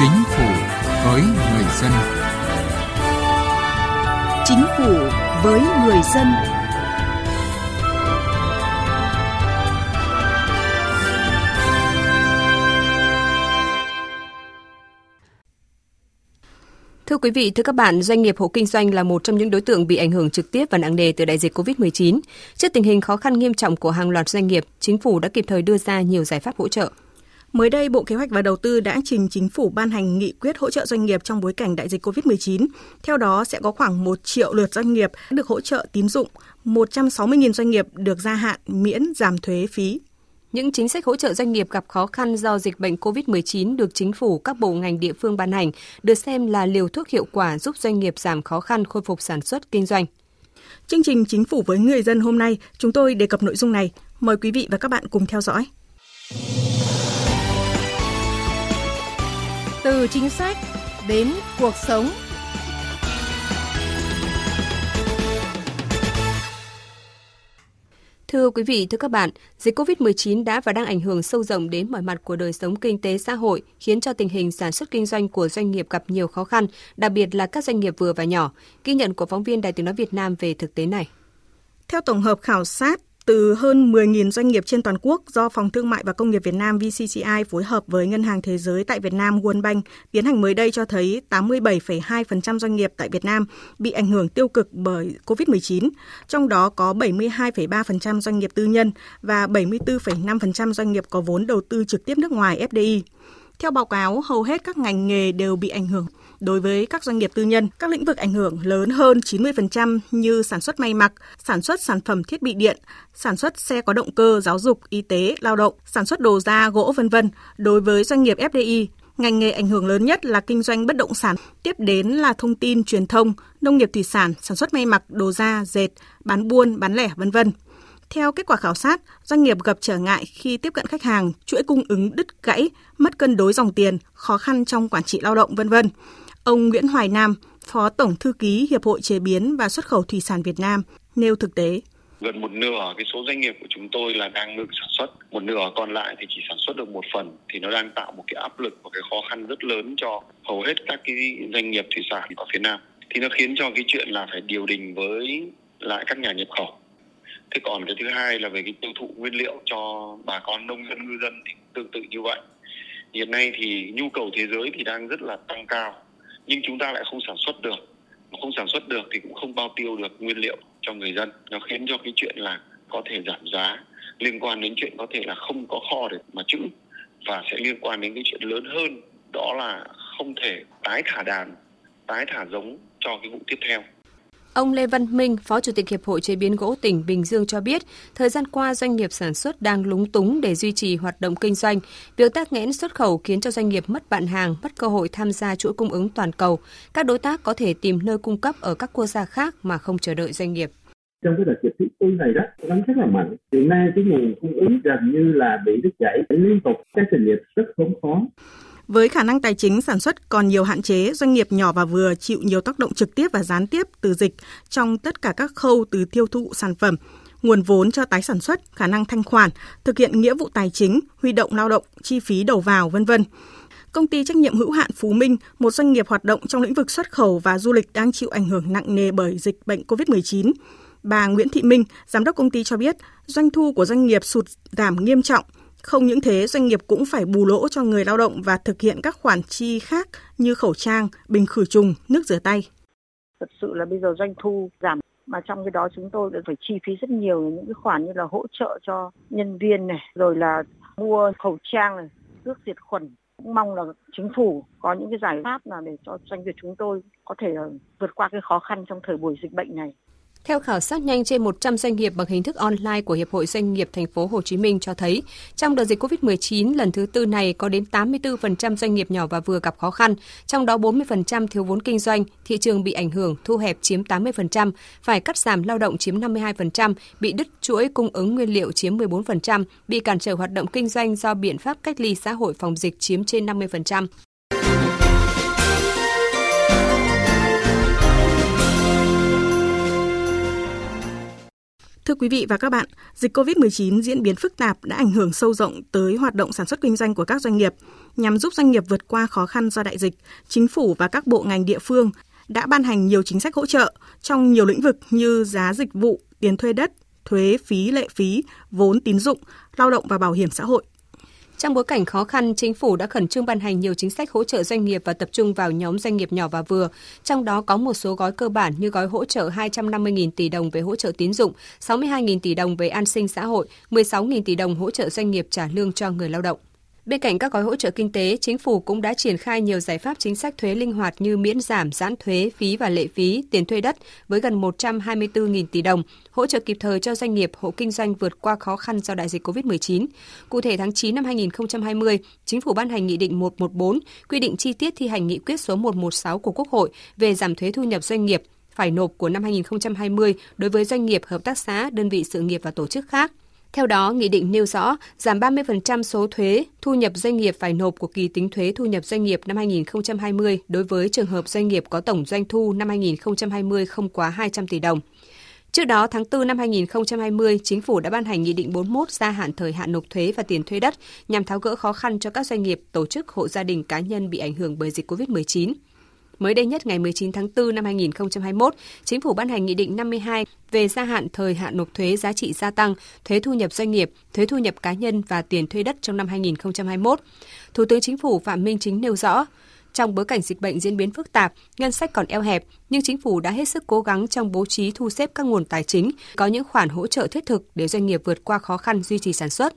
Chính phủ với người dân. Chính phủ với người dân. Thưa quý vị, thưa các bạn, doanh nghiệp hộ kinh doanh là một trong những đối tượng bị ảnh hưởng trực tiếp và nặng nề từ đại dịch COVID-19. Trước tình hình khó khăn nghiêm trọng của hàng loạt doanh nghiệp, chính phủ đã kịp thời đưa ra nhiều giải pháp hỗ trợ. Mới đây, Bộ Kế hoạch và Đầu tư đã trình chính phủ ban hành nghị quyết hỗ trợ doanh nghiệp trong bối cảnh đại dịch COVID-19. Theo đó, sẽ có khoảng 1 triệu lượt doanh nghiệp được hỗ trợ tín dụng, 160.000 doanh nghiệp được gia hạn miễn giảm thuế phí. Những chính sách hỗ trợ doanh nghiệp gặp khó khăn do dịch bệnh COVID-19 được chính phủ các bộ ngành địa phương ban hành được xem là liều thuốc hiệu quả giúp doanh nghiệp giảm khó khăn khôi phục sản xuất kinh doanh. Chương trình Chính phủ với người dân hôm nay, chúng tôi đề cập nội dung này. Mời quý vị và các bạn cùng theo dõi. Từ chính sách đến cuộc sống. Thưa quý vị, thưa các bạn, dịch COVID-19 đã và đang ảnh hưởng sâu rộng đến mọi mặt của đời sống kinh tế xã hội, khiến cho tình hình sản xuất kinh doanh của doanh nghiệp gặp nhiều khó khăn, đặc biệt là các doanh nghiệp vừa và nhỏ. Ghi nhận của phóng viên Đài Tiếng Nói Việt Nam về thực tế này. Theo tổng hợp khảo sát từ hơn 10.000 doanh nghiệp trên toàn quốc do Phòng Thương mại và Công nghiệp Việt Nam VCCI phối hợp với Ngân hàng Thế giới tại Việt Nam World Bank tiến hành mới đây cho thấy 87,2% doanh nghiệp tại Việt Nam bị ảnh hưởng tiêu cực bởi COVID-19, trong đó có 72,3% doanh nghiệp tư nhân và 74,5% doanh nghiệp có vốn đầu tư trực tiếp nước ngoài FDI. Theo báo cáo, hầu hết các ngành nghề đều bị ảnh hưởng. Đối với các doanh nghiệp tư nhân, các lĩnh vực ảnh hưởng lớn hơn 90% như sản xuất may mặc, sản xuất sản phẩm thiết bị điện, sản xuất xe có động cơ, giáo dục, y tế, lao động, sản xuất đồ da, gỗ vân vân. Đối với doanh nghiệp FDI, ngành nghề ảnh hưởng lớn nhất là kinh doanh bất động sản, tiếp đến là thông tin truyền thông, nông nghiệp thủy sản, sản xuất may mặc, đồ da, dệt, bán buôn, bán lẻ vân vân. Theo kết quả khảo sát, doanh nghiệp gặp trở ngại khi tiếp cận khách hàng, chuỗi cung ứng đứt gãy, mất cân đối dòng tiền, khó khăn trong quản trị lao động vân vân. Ông Nguyễn Hoài Nam, Phó Tổng thư ký Hiệp hội chế biến và xuất khẩu thủy sản Việt Nam nêu thực tế. Gần một nửa cái số doanh nghiệp của chúng tôi là đang ngừng sản xuất. Một nửa còn lại thì chỉ sản xuất được một phần thì nó đang tạo một cái áp lực và cái khó khăn rất lớn cho hầu hết các cái doanh nghiệp thủy sản ở phía nam. Thì nó khiến cho cái chuyện là phải điều đình với lại các nhà nhập khẩu. Thế còn cái thứ hai là về cái tiêu thụ nguyên liệu cho bà con nông dân ngư dân thì tương tự như vậy. Hiện nay thì nhu cầu thế giới thì đang rất là tăng cao nhưng chúng ta lại không sản xuất được. Không sản xuất được thì cũng không bao tiêu được nguyên liệu cho người dân. Nó khiến cho cái chuyện là có thể giảm giá. Liên quan đến chuyện có thể là không có kho để mà trữ. Và sẽ liên quan đến cái chuyện lớn hơn, đó là không thể tái thả đàn, tái thả giống cho cái vụ tiếp theo. Ông Lê Văn Minh, Phó Chủ tịch Hiệp hội Chế biến gỗ tỉnh Bình Dương cho biết, thời gian qua doanh nghiệp sản xuất đang lúng túng để duy trì hoạt động kinh doanh. Việc tắc nghẽn xuất khẩu khiến cho doanh nghiệp mất bạn hàng, mất cơ hội tham gia chuỗi cung ứng toàn cầu. Các đối tác có thể tìm nơi cung cấp ở các quốc gia khác mà không chờ đợi doanh nghiệp. Trong cái đợt dịch thứ tư này đó, nó rất là mạnh. Hiện nay cái nguồn cung ứng gần như là bị đứt gãy liên tục. Các doanh nghiệp rất khốn khó. Với khả năng tài chính sản xuất còn nhiều hạn chế, doanh nghiệp nhỏ và vừa chịu nhiều tác động trực tiếp và gián tiếp từ dịch trong tất cả các khâu từ tiêu thụ sản phẩm, nguồn vốn cho tái sản xuất, khả năng thanh khoản, thực hiện nghĩa vụ tài chính, huy động lao động, chi phí đầu vào, vân vân. Công ty trách nhiệm hữu hạn Phú Minh, một doanh nghiệp hoạt động trong lĩnh vực xuất khẩu và du lịch đang chịu ảnh hưởng nặng nề bởi dịch bệnh COVID-19. Bà Nguyễn Thị Minh, giám đốc công ty cho biết, doanh thu của doanh nghiệp sụt giảm nghiêm trọng – không những thế, doanh nghiệp cũng phải bù lỗ cho người lao động và thực hiện các khoản chi khác như khẩu trang, bình khử trùng, nước rửa tay. Thật sự là bây giờ doanh thu giảm mà trong cái đó chúng tôi đã phải chi phí rất nhiều những cái khoản như là hỗ trợ cho nhân viên này, rồi là mua khẩu trang này, nước diệt khuẩn. Cũng mong là chính phủ có những cái giải pháp là để cho doanh nghiệp chúng tôi có thể vượt qua cái khó khăn trong thời buổi dịch bệnh này. Theo khảo sát nhanh trên 100 doanh nghiệp bằng hình thức online của Hiệp hội Doanh nghiệp Thành phố Hồ Chí Minh cho thấy, trong đợt dịch COVID-19 lần thứ tư này có đến 84% doanh nghiệp nhỏ và vừa gặp khó khăn, trong đó 40% thiếu vốn kinh doanh, thị trường bị ảnh hưởng, thu hẹp chiếm 80%, phải cắt giảm lao động chiếm 52%, bị đứt chuỗi cung ứng nguyên liệu chiếm 14%, bị cản trở hoạt động kinh doanh do biện pháp cách ly xã hội phòng dịch chiếm trên 50%. Quý vị và các bạn, dịch COVID-19 diễn biến phức tạp đã ảnh hưởng sâu rộng tới hoạt động sản xuất kinh doanh của các doanh nghiệp. Nhằm giúp doanh nghiệp vượt qua khó khăn do đại dịch, chính phủ và các bộ ngành địa phương đã ban hành nhiều chính sách hỗ trợ trong nhiều lĩnh vực như giá dịch vụ, tiền thuê đất, thuế phí lệ phí, vốn tín dụng, lao động và bảo hiểm xã hội. Trong bối cảnh khó khăn, chính phủ đã khẩn trương ban hành nhiều chính sách hỗ trợ doanh nghiệp và tập trung vào nhóm doanh nghiệp nhỏ và vừa. Trong đó có một số gói cơ bản như gói hỗ trợ 250.000 tỷ đồng về hỗ trợ tín dụng, 62.000 tỷ đồng về an sinh xã hội, 16.000 tỷ đồng hỗ trợ doanh nghiệp trả lương cho người lao động. Bên cạnh các gói hỗ trợ kinh tế, chính phủ cũng đã triển khai nhiều giải pháp chính sách thuế linh hoạt như miễn giảm, giãn thuế, phí và lệ phí, tiền thuê đất với gần 124.000 tỷ đồng, hỗ trợ kịp thời cho doanh nghiệp, hộ kinh doanh vượt qua khó khăn do đại dịch COVID-19. Cụ thể tháng 9 năm 2020, chính phủ ban hành Nghị định 114 quy định chi tiết thi hành nghị quyết số 116 của Quốc hội về giảm thuế thu nhập doanh nghiệp phải nộp của năm 2020 đối với doanh nghiệp, hợp tác xã, đơn vị sự nghiệp và tổ chức khác. Theo đó, nghị định nêu rõ giảm 30% số thuế thu nhập doanh nghiệp phải nộp của kỳ tính thuế thu nhập doanh nghiệp năm 2020 đối với trường hợp doanh nghiệp có tổng doanh thu năm 2020 không quá 200 tỷ đồng. Trước đó, tháng 4 năm 2020, Chính phủ đã ban hành Nghị định 41 gia hạn thời hạn nộp thuế và tiền thuê đất nhằm tháo gỡ khó khăn cho các doanh nghiệp, tổ chức, hộ gia đình cá nhân bị ảnh hưởng bởi dịch COVID-19. Mới đây nhất ngày 19 tháng 4 năm 2021, Chính phủ ban hành Nghị định 52 về gia hạn thời hạn nộp thuế giá trị gia tăng, thuế thu nhập doanh nghiệp, thuế thu nhập cá nhân và tiền thuê đất trong năm 2021. Thủ tướng Chính phủ Phạm Minh Chính nêu rõ, trong bối cảnh dịch bệnh diễn biến phức tạp, ngân sách còn eo hẹp, nhưng chính phủ đã hết sức cố gắng trong bố trí thu xếp các nguồn tài chính, có những khoản hỗ trợ thiết thực để doanh nghiệp vượt qua khó khăn duy trì sản xuất.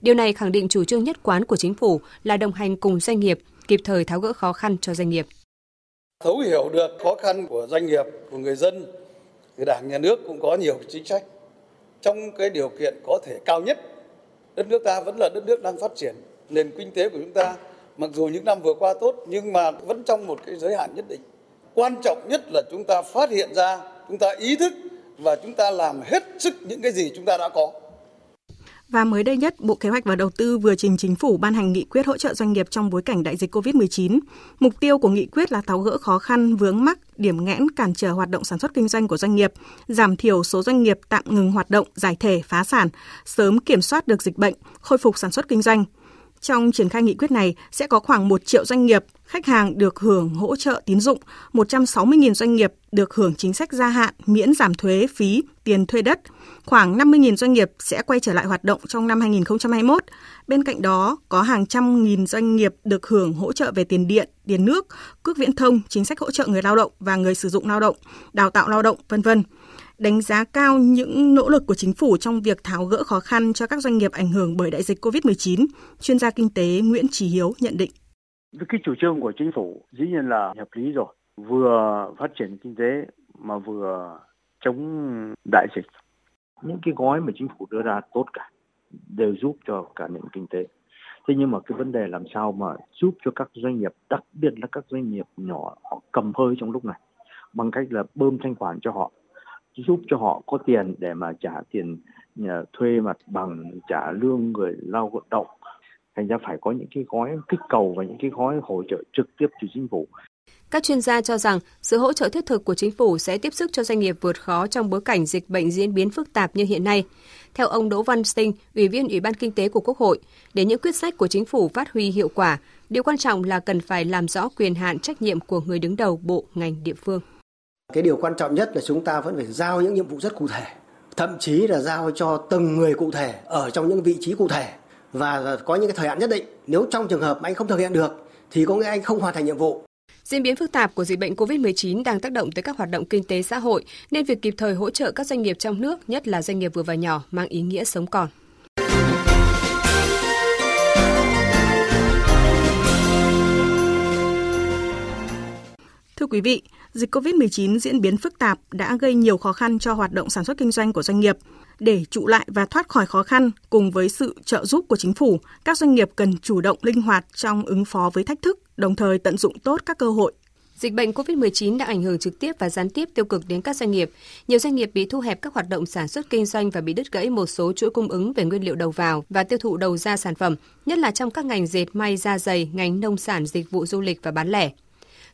Điều này khẳng định chủ trương nhất quán của chính phủ là đồng hành cùng doanh nghiệp, kịp thời tháo gỡ khó khăn cho doanh nghiệp thấu hiểu được khó khăn của doanh nghiệp, của người dân thì đảng, nhà nước cũng có nhiều chính sách. Trong cái điều kiện có thể cao nhất, đất nước ta vẫn là đất nước đang phát triển, nền kinh tế của chúng ta, mặc dù những năm vừa qua tốt, nhưng mà vẫn trong một cái giới hạn nhất định. Quan trọng nhất là chúng ta phát hiện ra, chúng ta ý thức và chúng ta làm hết sức những cái gì chúng ta đã có và mới đây nhất, Bộ Kế hoạch và Đầu tư vừa trình chính phủ ban hành nghị quyết hỗ trợ doanh nghiệp trong bối cảnh đại dịch COVID-19. Mục tiêu của nghị quyết là tháo gỡ khó khăn, vướng mắc, điểm nghẽn cản trở hoạt động sản xuất kinh doanh của doanh nghiệp, giảm thiểu số doanh nghiệp tạm ngừng hoạt động, giải thể, phá sản, sớm kiểm soát được dịch bệnh, khôi phục sản xuất kinh doanh. Trong triển khai nghị quyết này sẽ có khoảng 1 triệu doanh nghiệp, khách hàng được hưởng hỗ trợ tín dụng, 160.000 doanh nghiệp được hưởng chính sách gia hạn, miễn giảm thuế, phí, tiền thuê đất. Khoảng 50.000 doanh nghiệp sẽ quay trở lại hoạt động trong năm 2021. Bên cạnh đó, có hàng trăm nghìn doanh nghiệp được hưởng hỗ trợ về tiền điện, tiền nước, cước viễn thông, chính sách hỗ trợ người lao động và người sử dụng lao động, đào tạo lao động, vân vân đánh giá cao những nỗ lực của chính phủ trong việc tháo gỡ khó khăn cho các doanh nghiệp ảnh hưởng bởi đại dịch COVID-19, chuyên gia kinh tế Nguyễn Trí Hiếu nhận định. Cái chủ trương của chính phủ dĩ nhiên là hợp lý rồi, vừa phát triển kinh tế mà vừa chống đại dịch. Những cái gói mà chính phủ đưa ra tốt cả, đều giúp cho cả nền kinh tế. Thế nhưng mà cái vấn đề làm sao mà giúp cho các doanh nghiệp, đặc biệt là các doanh nghiệp nhỏ họ cầm hơi trong lúc này bằng cách là bơm thanh khoản cho họ giúp cho họ có tiền để mà trả tiền nhà thuê mặt bằng trả lương người lao động thành ra phải có những cái gói kích cầu và những cái gói hỗ trợ trực tiếp từ chính phủ các chuyên gia cho rằng sự hỗ trợ thiết thực của chính phủ sẽ tiếp sức cho doanh nghiệp vượt khó trong bối cảnh dịch bệnh diễn biến phức tạp như hiện nay. Theo ông Đỗ Văn Sinh, Ủy viên Ủy ban Kinh tế của Quốc hội, để những quyết sách của chính phủ phát huy hiệu quả, điều quan trọng là cần phải làm rõ quyền hạn trách nhiệm của người đứng đầu bộ, ngành, địa phương. Cái điều quan trọng nhất là chúng ta vẫn phải giao những nhiệm vụ rất cụ thể, thậm chí là giao cho từng người cụ thể ở trong những vị trí cụ thể và có những cái thời hạn nhất định. Nếu trong trường hợp mà anh không thực hiện được thì có nghĩa anh không hoàn thành nhiệm vụ. Diễn biến phức tạp của dịch bệnh COVID-19 đang tác động tới các hoạt động kinh tế xã hội, nên việc kịp thời hỗ trợ các doanh nghiệp trong nước, nhất là doanh nghiệp vừa và nhỏ, mang ý nghĩa sống còn. Thưa quý vị, dịch COVID-19 diễn biến phức tạp đã gây nhiều khó khăn cho hoạt động sản xuất kinh doanh của doanh nghiệp. Để trụ lại và thoát khỏi khó khăn cùng với sự trợ giúp của chính phủ, các doanh nghiệp cần chủ động linh hoạt trong ứng phó với thách thức, đồng thời tận dụng tốt các cơ hội. Dịch bệnh COVID-19 đã ảnh hưởng trực tiếp và gián tiếp tiêu cực đến các doanh nghiệp. Nhiều doanh nghiệp bị thu hẹp các hoạt động sản xuất kinh doanh và bị đứt gãy một số chuỗi cung ứng về nguyên liệu đầu vào và tiêu thụ đầu ra sản phẩm, nhất là trong các ngành dệt may, da dày, ngành nông sản, dịch vụ du lịch và bán lẻ.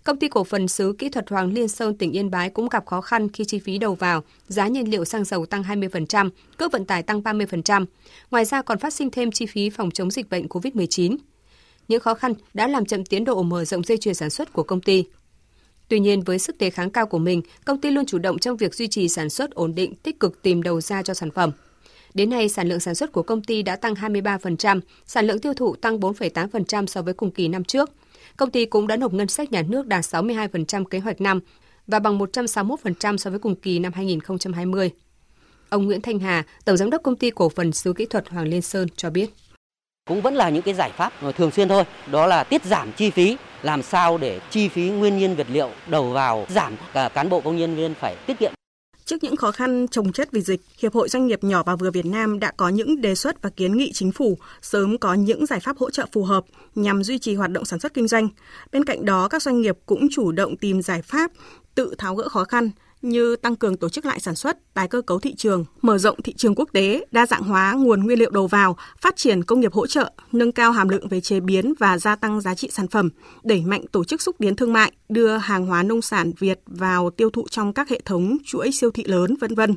Công ty cổ phần xứ kỹ thuật Hoàng Liên Sơn tỉnh Yên Bái cũng gặp khó khăn khi chi phí đầu vào, giá nhiên liệu xăng dầu tăng 20%, cước vận tải tăng 30%. Ngoài ra còn phát sinh thêm chi phí phòng chống dịch bệnh COVID-19. Những khó khăn đã làm chậm tiến độ mở rộng dây chuyền sản xuất của công ty. Tuy nhiên, với sức đề kháng cao của mình, công ty luôn chủ động trong việc duy trì sản xuất ổn định, tích cực tìm đầu ra cho sản phẩm. Đến nay, sản lượng sản xuất của công ty đã tăng 23%, sản lượng tiêu thụ tăng 4,8% so với cùng kỳ năm trước. Công ty cũng đã nộp ngân sách nhà nước đạt 62% kế hoạch năm và bằng 161% so với cùng kỳ năm 2020. Ông Nguyễn Thanh Hà, Tổng Giám đốc Công ty Cổ phần Sứ Kỹ thuật Hoàng Liên Sơn cho biết. Cũng vẫn là những cái giải pháp thường xuyên thôi, đó là tiết giảm chi phí, làm sao để chi phí nguyên nhiên vật liệu đầu vào giảm, cả cán bộ công nhân viên phải tiết kiệm Trước những khó khăn trồng chất vì dịch, Hiệp hội Doanh nghiệp nhỏ và vừa Việt Nam đã có những đề xuất và kiến nghị chính phủ sớm có những giải pháp hỗ trợ phù hợp nhằm duy trì hoạt động sản xuất kinh doanh. Bên cạnh đó, các doanh nghiệp cũng chủ động tìm giải pháp tự tháo gỡ khó khăn như tăng cường tổ chức lại sản xuất, tái cơ cấu thị trường, mở rộng thị trường quốc tế, đa dạng hóa nguồn nguyên liệu đầu vào, phát triển công nghiệp hỗ trợ, nâng cao hàm lượng về chế biến và gia tăng giá trị sản phẩm, đẩy mạnh tổ chức xúc tiến thương mại, đưa hàng hóa nông sản Việt vào tiêu thụ trong các hệ thống chuỗi siêu thị lớn, vân vân.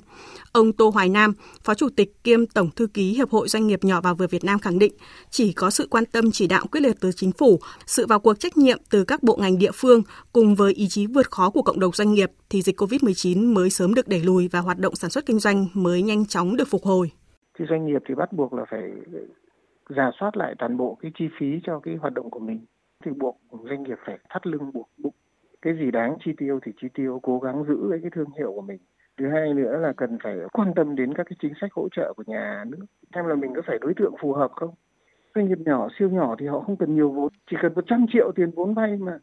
Ông Tô Hoài Nam, Phó Chủ tịch kiêm Tổng thư ký Hiệp hội Doanh nghiệp nhỏ và vừa Việt Nam khẳng định, chỉ có sự quan tâm chỉ đạo quyết liệt từ chính phủ, sự vào cuộc trách nhiệm từ các bộ ngành địa phương cùng với ý chí vượt khó của cộng đồng doanh nghiệp thì dịch COVID-19 mới sớm được đẩy lùi và hoạt động sản xuất kinh doanh mới nhanh chóng được phục hồi. Thì doanh nghiệp thì bắt buộc là phải giả soát lại toàn bộ cái chi phí cho cái hoạt động của mình thì buộc doanh nghiệp phải thắt lưng buộc bụng cái gì đáng chi tiêu thì chi tiêu, cố gắng giữ lấy cái thương hiệu của mình. Thứ hai nữa là cần phải quan tâm đến các cái chính sách hỗ trợ của nhà nước. Xem là mình có phải đối tượng phù hợp không? Doanh nghiệp nhỏ, siêu nhỏ thì họ không cần nhiều vốn. Chỉ cần 100 triệu tiền vốn vay mà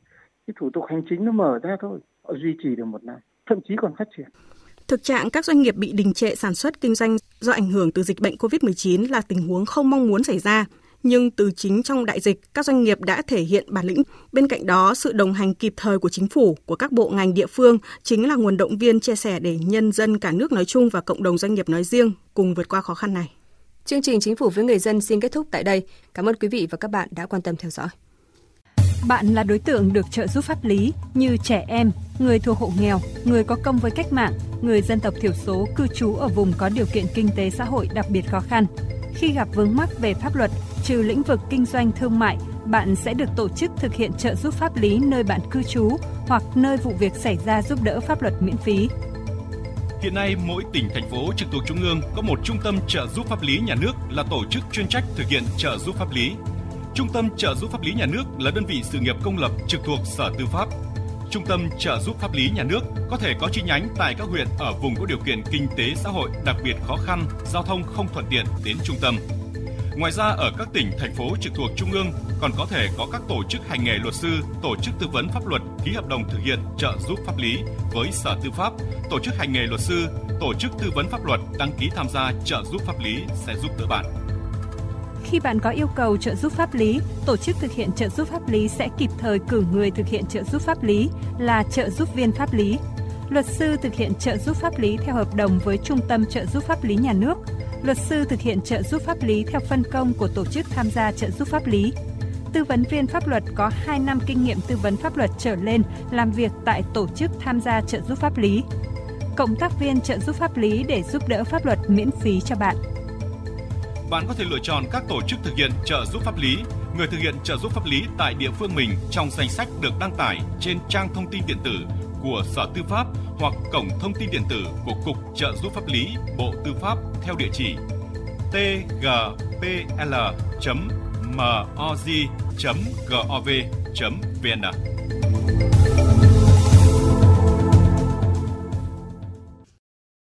cái thủ tục hành chính nó mở ra thôi, họ duy trì được một năm, thậm chí còn phát triển. Thực trạng các doanh nghiệp bị đình trệ sản xuất kinh doanh do ảnh hưởng từ dịch bệnh COVID-19 là tình huống không mong muốn xảy ra nhưng từ chính trong đại dịch, các doanh nghiệp đã thể hiện bản lĩnh. Bên cạnh đó, sự đồng hành kịp thời của chính phủ, của các bộ ngành địa phương chính là nguồn động viên chia sẻ để nhân dân cả nước nói chung và cộng đồng doanh nghiệp nói riêng cùng vượt qua khó khăn này. Chương trình Chính phủ với người dân xin kết thúc tại đây. Cảm ơn quý vị và các bạn đã quan tâm theo dõi. Bạn là đối tượng được trợ giúp pháp lý như trẻ em, người thuộc hộ nghèo, người có công với cách mạng, người dân tộc thiểu số cư trú ở vùng có điều kiện kinh tế xã hội đặc biệt khó khăn. Khi gặp vướng mắc về pháp luật, trừ lĩnh vực kinh doanh thương mại, bạn sẽ được tổ chức thực hiện trợ giúp pháp lý nơi bạn cư trú hoặc nơi vụ việc xảy ra giúp đỡ pháp luật miễn phí. Hiện nay, mỗi tỉnh, thành phố trực thuộc Trung ương có một trung tâm trợ giúp pháp lý nhà nước là tổ chức chuyên trách thực hiện trợ giúp pháp lý. Trung tâm trợ giúp pháp lý nhà nước là đơn vị sự nghiệp công lập trực thuộc Sở Tư pháp. Trung tâm trợ giúp pháp lý nhà nước có thể có chi nhánh tại các huyện ở vùng có điều kiện kinh tế xã hội đặc biệt khó khăn, giao thông không thuận tiện đến trung tâm. Ngoài ra ở các tỉnh, thành phố trực thuộc Trung ương còn có thể có các tổ chức hành nghề luật sư, tổ chức tư vấn pháp luật ký hợp đồng thực hiện trợ giúp pháp lý với Sở Tư pháp, tổ chức hành nghề luật sư, tổ chức tư vấn pháp luật đăng ký tham gia trợ giúp pháp lý sẽ giúp đỡ bạn. Khi bạn có yêu cầu trợ giúp pháp lý, tổ chức thực hiện trợ giúp pháp lý sẽ kịp thời cử người thực hiện trợ giúp pháp lý là trợ giúp viên pháp lý. Luật sư thực hiện trợ giúp pháp lý theo hợp đồng với Trung tâm trợ giúp pháp lý nhà nước. Luật sư thực hiện trợ giúp pháp lý theo phân công của tổ chức tham gia trợ giúp pháp lý. Tư vấn viên pháp luật có 2 năm kinh nghiệm tư vấn pháp luật trở lên làm việc tại tổ chức tham gia trợ giúp pháp lý. Cộng tác viên trợ giúp pháp lý để giúp đỡ pháp luật miễn phí cho bạn bạn có thể lựa chọn các tổ chức thực hiện trợ giúp pháp lý, người thực hiện trợ giúp pháp lý tại địa phương mình trong danh sách được đăng tải trên trang thông tin điện tử của Sở Tư pháp hoặc cổng thông tin điện tử của Cục Trợ giúp pháp lý, Bộ Tư pháp theo địa chỉ tgpl.moz.gov.vn.